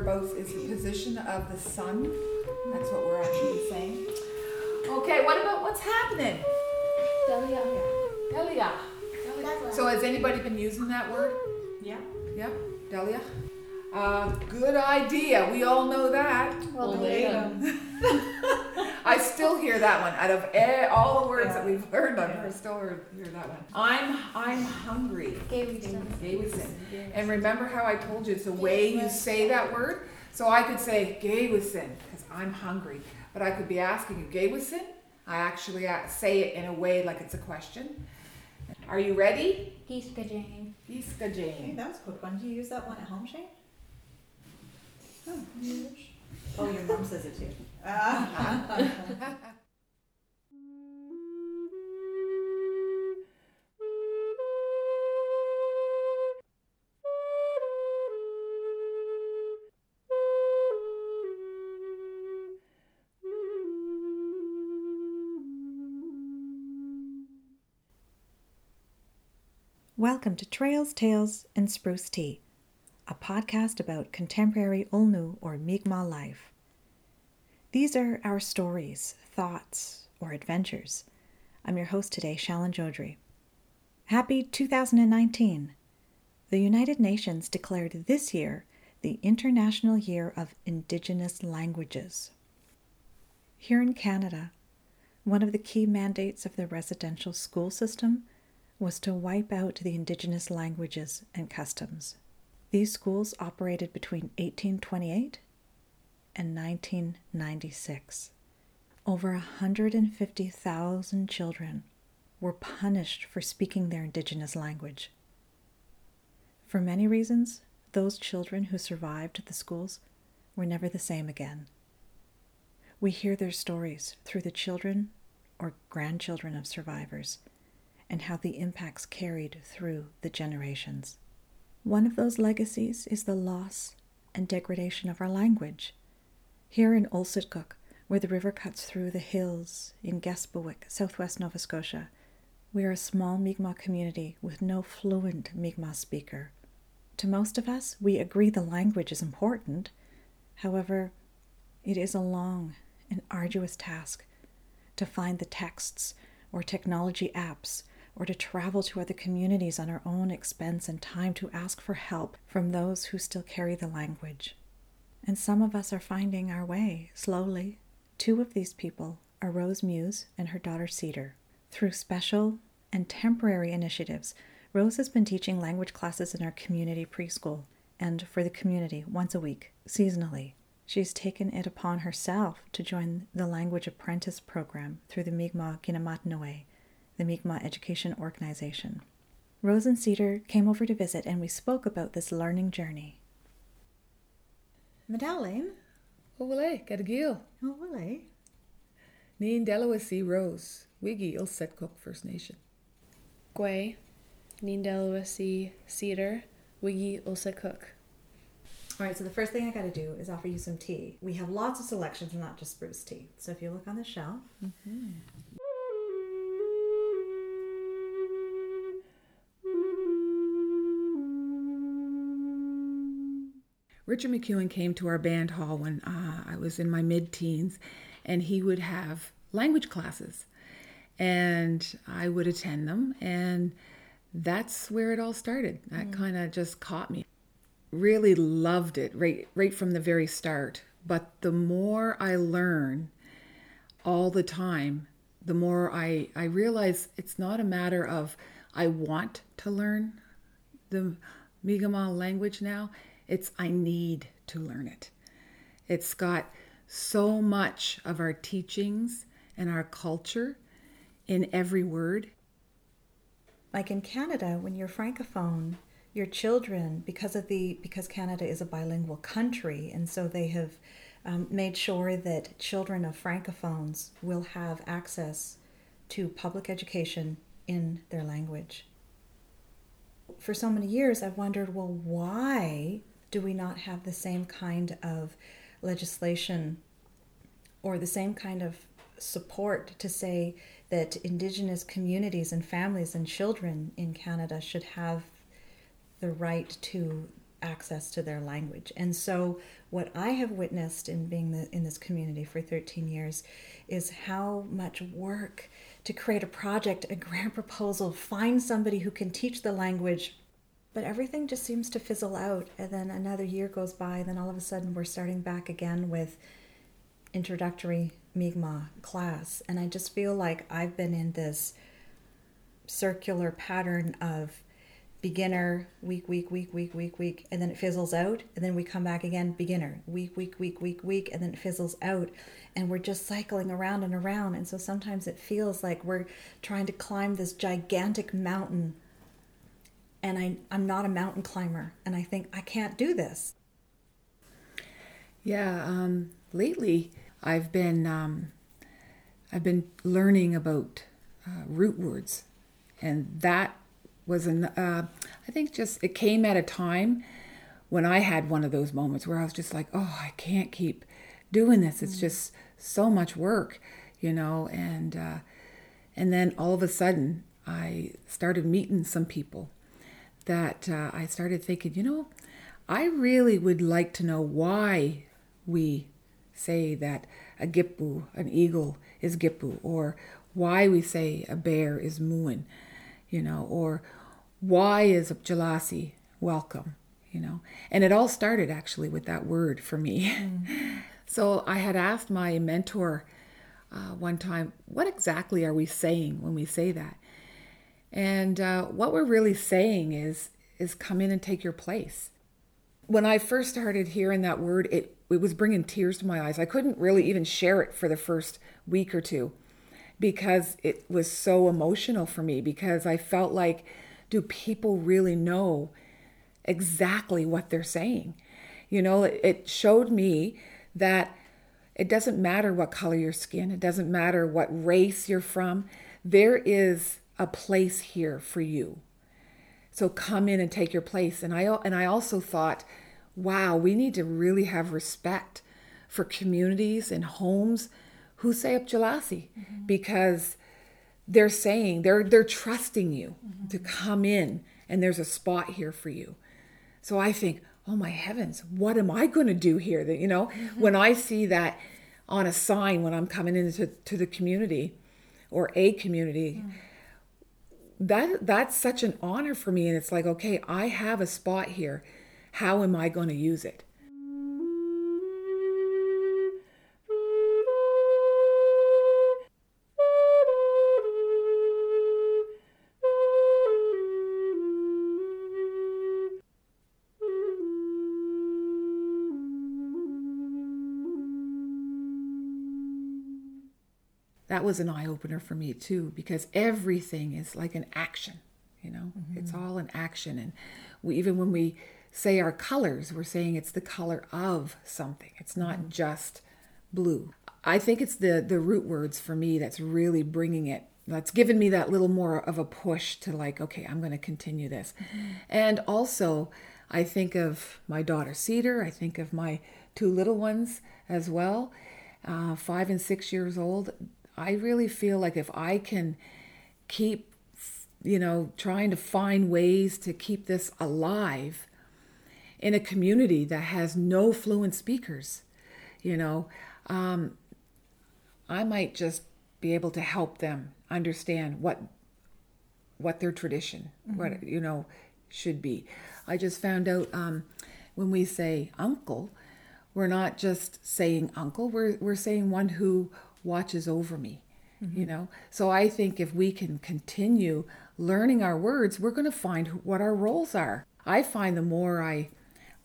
Meaning whereabouts is the position of the sun. That's what we're actually saying. Okay, what about what's happening? Delia. Delia. So has anybody been using that word? Yeah. Yep, Delia. Uh, good idea. We all know that. Well, I still hear that one out of eh, all the words that we've learned on. I still hear, hear that one. I'm I'm hungry. Gavison. Gavison. And remember how I told you it's the way you say that word. So I could say Gavison because I'm hungry, but I could be asking you Gavison. I actually uh, say it in a way like it's a question. Are you ready? Giska Jane. Giska Hey, Jane. that was a quick one. Do you use that one at home, Shane? Oh, your mom says it too. Welcome to Trails, Tales, and Spruce Tea, a podcast about contemporary Ulnu or Mi'kmaq life. These are our stories, thoughts, or adventures. I'm your host today, Shalan Joudry. Happy 2019! The United Nations declared this year the International Year of Indigenous Languages. Here in Canada, one of the key mandates of the residential school system was to wipe out the indigenous languages and customs. These schools operated between 1828 and 1996. Over 150,000 children were punished for speaking their indigenous language. For many reasons, those children who survived the schools were never the same again. We hear their stories through the children or grandchildren of survivors and how the impacts carried through the generations. One of those legacies is the loss and degradation of our language. Here in Ulsitcook, where the river cuts through the hills in Gespewick, southwest Nova Scotia, we are a small Mi'kmaq community with no fluent Mi'kmaq speaker. To most of us, we agree the language is important. However, it is a long and arduous task to find the texts or technology apps or to travel to other communities on our own expense and time to ask for help from those who still carry the language. And some of us are finding our way slowly. Two of these people are Rose Muse and her daughter Cedar. Through special and temporary initiatives, Rose has been teaching language classes in our community preschool and for the community once a week, seasonally. She's taken it upon herself to join the Language Apprentice program through the Mi'kmaq Kina'matnewey, the Mi'kmaq Education Organization. Rose and Cedar came over to visit and we spoke about this learning journey. Medallion? Ole, Gadagil. Oh, really? Neen Delawisi Rose. Wiggy Ilsetcook First Nation. Gwe, Nindelawisi, Cedar, Wiggy, Ulsa Cook. All right, so the first thing I got to do is offer you some tea. We have lots of selections, not just spruce tea. So if you look on the shelf, mm-hmm. Richard McEwen came to our band hall when uh, I was in my mid teens, and he would have language classes. And I would attend them, and that's where it all started. That kind of just caught me. Really loved it right, right from the very start. But the more I learn all the time, the more I, I realize it's not a matter of I want to learn the Mi'kmaq language now. It's I need to learn it. It's got so much of our teachings and our culture in every word. like in Canada, when you're francophone, your children, because of the because Canada is a bilingual country, and so they have um, made sure that children of francophones will have access to public education in their language. For so many years, I've wondered, well, why do we not have the same kind of legislation or the same kind of support to say that Indigenous communities and families and children in Canada should have the right to access to their language. And so, what I have witnessed in being the, in this community for 13 years is how much work to create a project, a grant proposal, find somebody who can teach the language. But everything just seems to fizzle out. And then another year goes by, and then all of a sudden we're starting back again with introductory Mi'kmaq class. And I just feel like I've been in this circular pattern of beginner, week, week, week, week, week, week, and then it fizzles out, and then we come back again, beginner, week, week, week, week, week, and then it fizzles out, and we're just cycling around and around. And so sometimes it feels like we're trying to climb this gigantic mountain, and I, I'm not a mountain climber, and I think I can't do this. Yeah, um, lately I've been um, I've been learning about uh, root words, and that was an uh, I think just it came at a time when I had one of those moments where I was just like, oh, I can't keep doing this. It's just so much work, you know, and uh, and then all of a sudden I started meeting some people that uh, I started thinking, you know, I really would like to know why we say that a gipu, an eagle, is gipu, or why we say a bear is muin, you know, or why is a jalasi welcome, you know. And it all started actually with that word for me. so I had asked my mentor uh, one time, what exactly are we saying when we say that? And uh, what we're really saying is is come in and take your place. When I first started hearing that word, it it was bringing tears to my eyes. I couldn't really even share it for the first week or two because it was so emotional for me because I felt like do people really know exactly what they're saying? You know, it, it showed me that it doesn't matter what color your skin, it doesn't matter what race you're from. There is a place here for you. So come in and take your place. And I and I also thought, wow, we need to really have respect for communities and homes who say up Jalasi mm-hmm. because they're saying they're they're trusting you mm-hmm. to come in and there's a spot here for you. So I think, oh my heavens, what am I going to do here? That you know, mm-hmm. when I see that on a sign when I'm coming into to the community or a community. Mm that that's such an honor for me. And it's like okay i have a spot here. How am i going to use it that was an eye opener for me too because everything is like an action you know mm-hmm. it's all an action and we even when we say our colors we're saying it's the color of something it's not mm-hmm. just blue i think it's the the root words for me that's really bringing it that's given me that little more of a push to like okay i'm going to continue this mm-hmm. and also i think of my daughter cedar i think of my two little ones as well uh, five and six years old I really feel like if I can keep, you know, trying to find ways to keep this alive in a community that has no fluent speakers, you know, um, I might just be able to help them understand what what their tradition, mm-hmm. what you know, should be. I just found out um, when we say uncle, we're not just saying uncle. We're we're saying one who watches over me. Mm-hmm. You know, so I think if we can continue learning our words, we're going to find what our roles are. I find the more I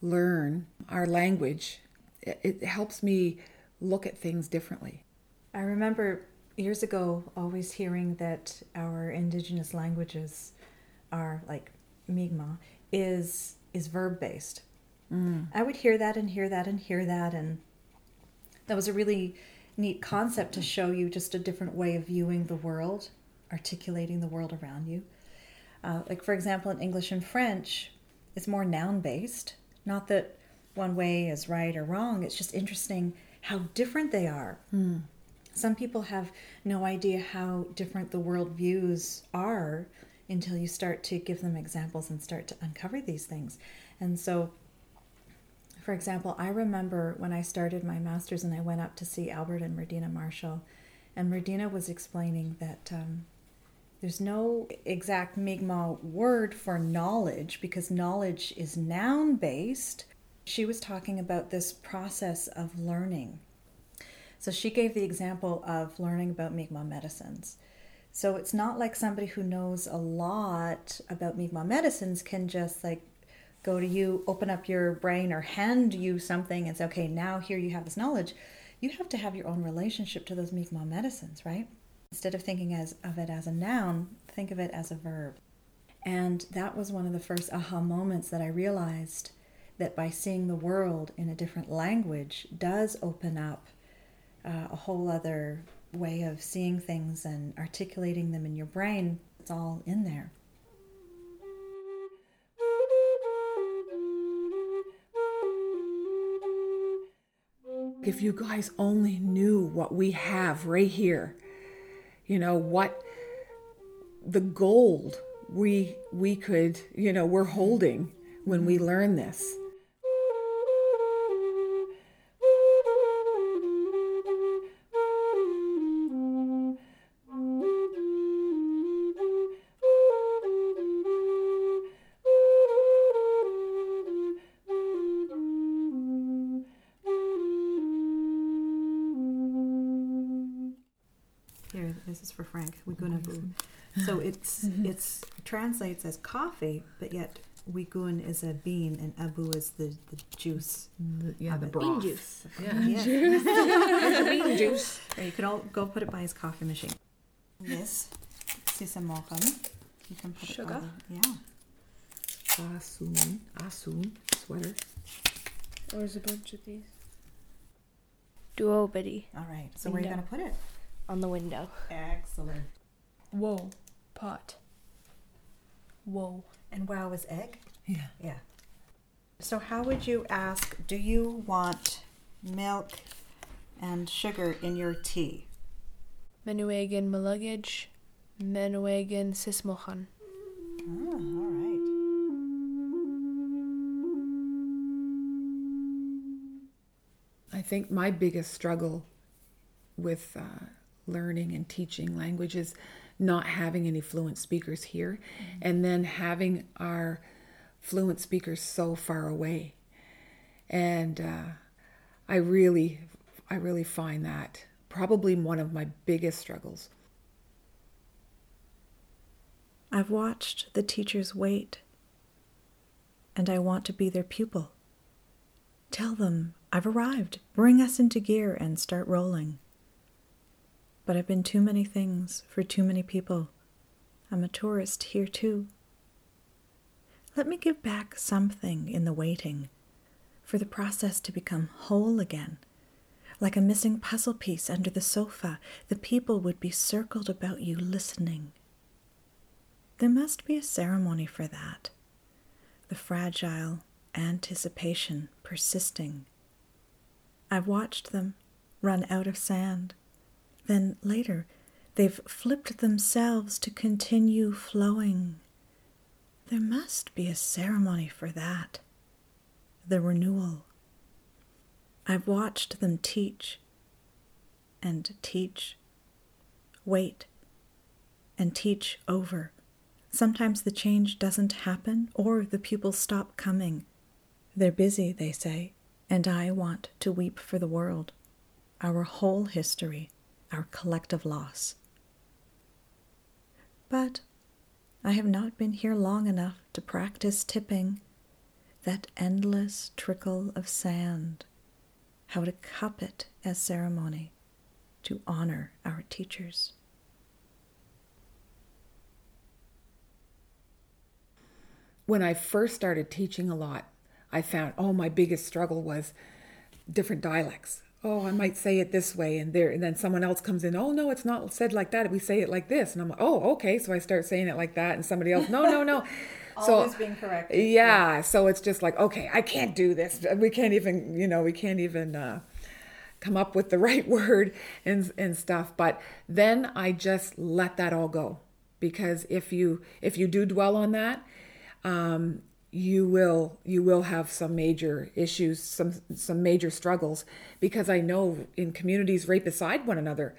learn our language, it, it helps me look at things differently. I remember years ago always hearing that our indigenous languages are like Mi'kmaq is is verb based. Mm. I would hear that and hear that and hear that and that was a really neat concept to show you just a different way of viewing the world, articulating the world around you. Uh, like, for example, in English and French, it's more noun based. Not that one way is right or wrong, it's just interesting how different they are. Mm. Some people have no idea how different the world views are until you start to give them examples and start to uncover these things. And so, for example, I remember when I started my master's and I went up to see Albert and Murdena Marshall, and Murdena was explaining that um, there's no exact Mi'kmaq word for knowledge because knowledge is noun based. She was talking about this process of learning. So she gave the example of learning about Mi'kmaq medicines. So it's not like somebody who knows a lot about Mi'kmaq medicines can just like go to you, open up your brain, or hand you something and say, okay, now here you have this knowledge. You have to have your own relationship to those Mi'kmaq medicines, right? Instead of thinking as, of it as a noun, think of it as a verb. And that was one of the first aha moments that I realized that by seeing the world in a different language does open up uh, a whole other way of seeing things and articulating them in your brain. It's all in there. If you guys only knew what we have right here, you know, what the gold we we could, you know, we're holding when we learn this. Here, this is for Frank. Wigunabu. Oh, so it's mhm. it's translates as coffee, but yet wigun is a bean and abu is the, the juice. yeah, the it. broth. juice. Yeah. Yes. bean juice. Or you could all go put it by his coffee machine. Yes. This sisamokan. You can put Sugar? it by the, yeah. Asun, asun, sweater. Or is a bunch of these? Duobity All right. So where are you gonna put it? On the window. Excellent. Whoa, pot. Whoa. And wow is egg? Yeah. Yeah. So how would you ask, do you want milk and sugar in your tea? Menuegan malugage. Menuegan sismochan. Oh, all right. I think my biggest struggle with uh, learning and teaching languages, not having any fluent speakers here and then having our fluent speakers so far away. And uh, I really, I really find that probably one of my biggest struggles. I've watched the teachers wait, and I want to be their pupil. Tell them I've arrived, bring us into gear and start rolling. But I've been too many things for too many people. I'm a tourist here too. Let me give back something in the waiting for the process to become whole again. Like a missing puzzle piece under the sofa, the people would be circled about you listening. There must be a ceremony for that. The fragile anticipation persisting. I've watched them run out of sand. Then later, they've flipped themselves to continue flowing. There must be a ceremony for that. The renewal. I've watched them teach and teach, wait and teach over. Sometimes the change doesn't happen or the pupils stop coming. They're busy, they say, and I want to weep for the world, our whole history, our collective loss. But I have not been here long enough to practice tipping, that endless trickle of sand, how to cup it as ceremony to honor our teachers. when I first started teaching a lot, I found, oh, my biggest struggle was different dialects. Oh, I might say it this way, and there, and then someone else comes in. Oh no, it's not said like that. We say it like this, and I'm like, oh, okay. So I start saying it like that, and somebody else, no, no, no. Always being corrected. Yeah, so it's just like, okay, I can't do this. We can't even, you know, we can't even uh, come up with the right word and and stuff but then i just let that all go because if you if you do dwell on that um, you will you will have some major issues some some major struggles because i know in communities right beside one another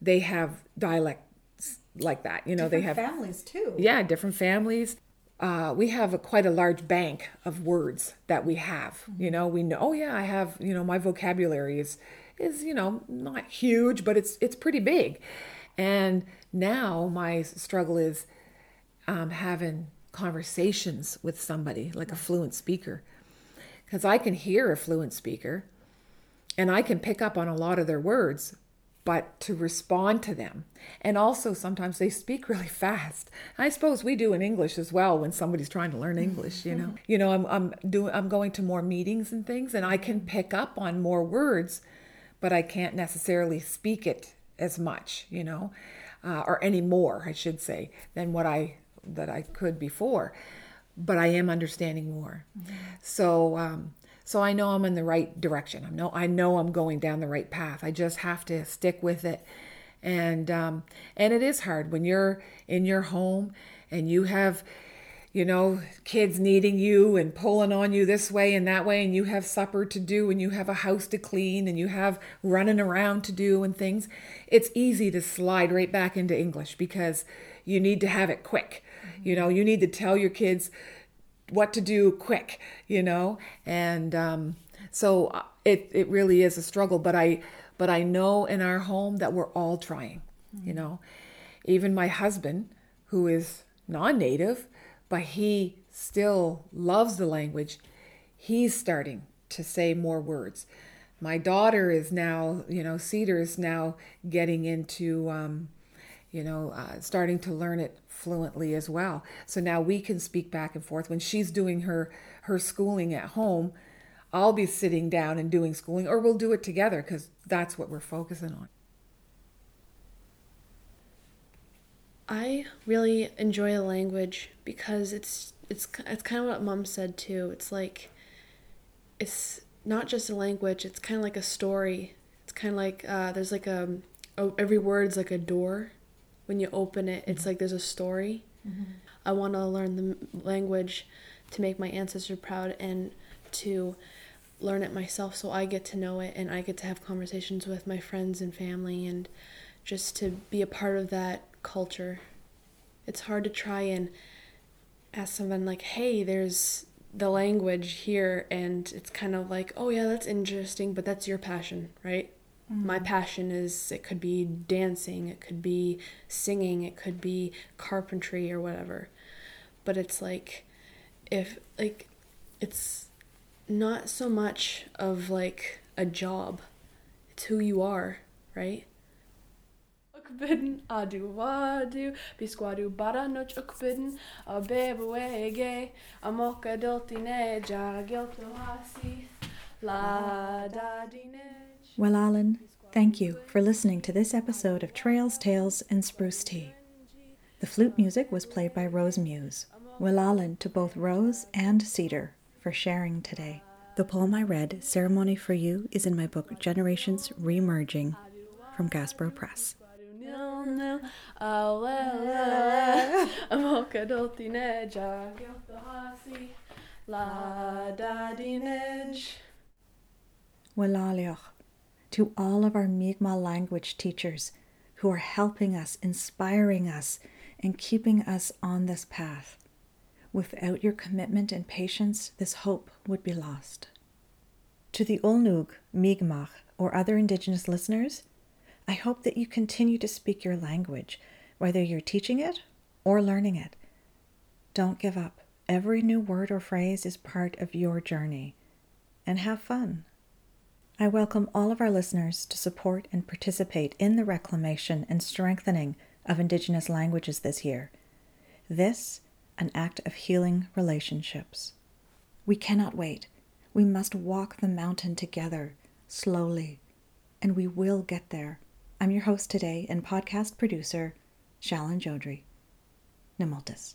they have dialects like that you know they have families too. yeah different families. Uh, we have a, quite a large bank of words that we have you know we know oh yeah i have you know my vocabulary is is you know not huge but it's it's pretty big. And now my struggle is um, having conversations with somebody like a fluent speaker because i can hear a fluent speaker and i can pick up on a lot of their words but to respond to them. And also sometimes they speak really fast. I suppose we do in English as well when somebody's trying to learn English, you know. You know, I'm I'm doing I'm going to more meetings and things and I can pick up on more words, but I can't necessarily speak it as much, you know, uh, or any more, I should say, than what I that I could before. But I am understanding more. So um so I know I'm in the right direction. I know I know I'm going down the right path. I just have to stick with it. And um, and it is hard when you're in your home and you have you know kids needing you and pulling on you this way and that way and you have supper to do and you have a house to clean and you have running around to do and things it's easy to slide right back into english because you need to have it quick you know you need to tell your kids what to do quick, you know, and um, so uh, it it really is a struggle. But I but I know in our home that we're all trying, you know, even my husband who is non-native, but he still loves the language. He's starting to say more words. My daughter is now, you know, Cedar is now getting into. Um, you know, uh, starting to learn it fluently as well. So now we can speak back and forth. When she's doing her her schooling at home, I'll be sitting down and doing schooling, or we'll do it together because that's what we're focusing on. I really enjoy the language because it's it's it's kind of what mom said too. It's like it's not just a language, it's kind of like a story. It's kind of like uh, there's like a oh, every word's like a door. When you open it, it's mm-hmm. like there's a story. Mm-hmm. I want to learn the language to make my ancestor proud and to learn it myself so I get to know it and I get to have conversations with my friends and family and just to be a part of that culture. It's hard to try and ask someone like, "Hey, there's the language here," and it's kind of like, "Oh yeah, that's interesting, but that's your passion, right?" My passion is it could be dancing, it could be singing, it could be carpentry or whatever. But it's like if like it's not so much of like a job. It's who you are, right? Ukbidden adu wadu bisquadu bara noch ukbidden a hasi la dadine Well, Alan, thank you for listening to this episode of Trails, Tales, and Spruce Tea. The flute music was played by Rose Muse. Well, Alan to both Rose and Cedar for sharing today. The poem I read, Ceremony for You, is in my book Generations Remerging from Gaspereau Press. nil nil awele amoka doltine jagilto hasi la dadine Walalioch, to all of our Mi'kmaq language teachers who are helping us, inspiring us, and keeping us on this path. Without your commitment and patience, this hope would be lost. To the Ulnug, Mi'kmaq, or other Indigenous listeners, I hope that you continue to speak your language, whether you're teaching it or learning it. Don't give up. Every new word or phrase is part of your journey. And have fun. I welcome all of our listeners to support and participate in the reclamation and strengthening of Indigenous languages this year. This, an act of healing relationships. We cannot wait. We must walk the mountain together, slowly, and we will get there. I'm your host today and podcast producer, Shalan Joudry. Namultis.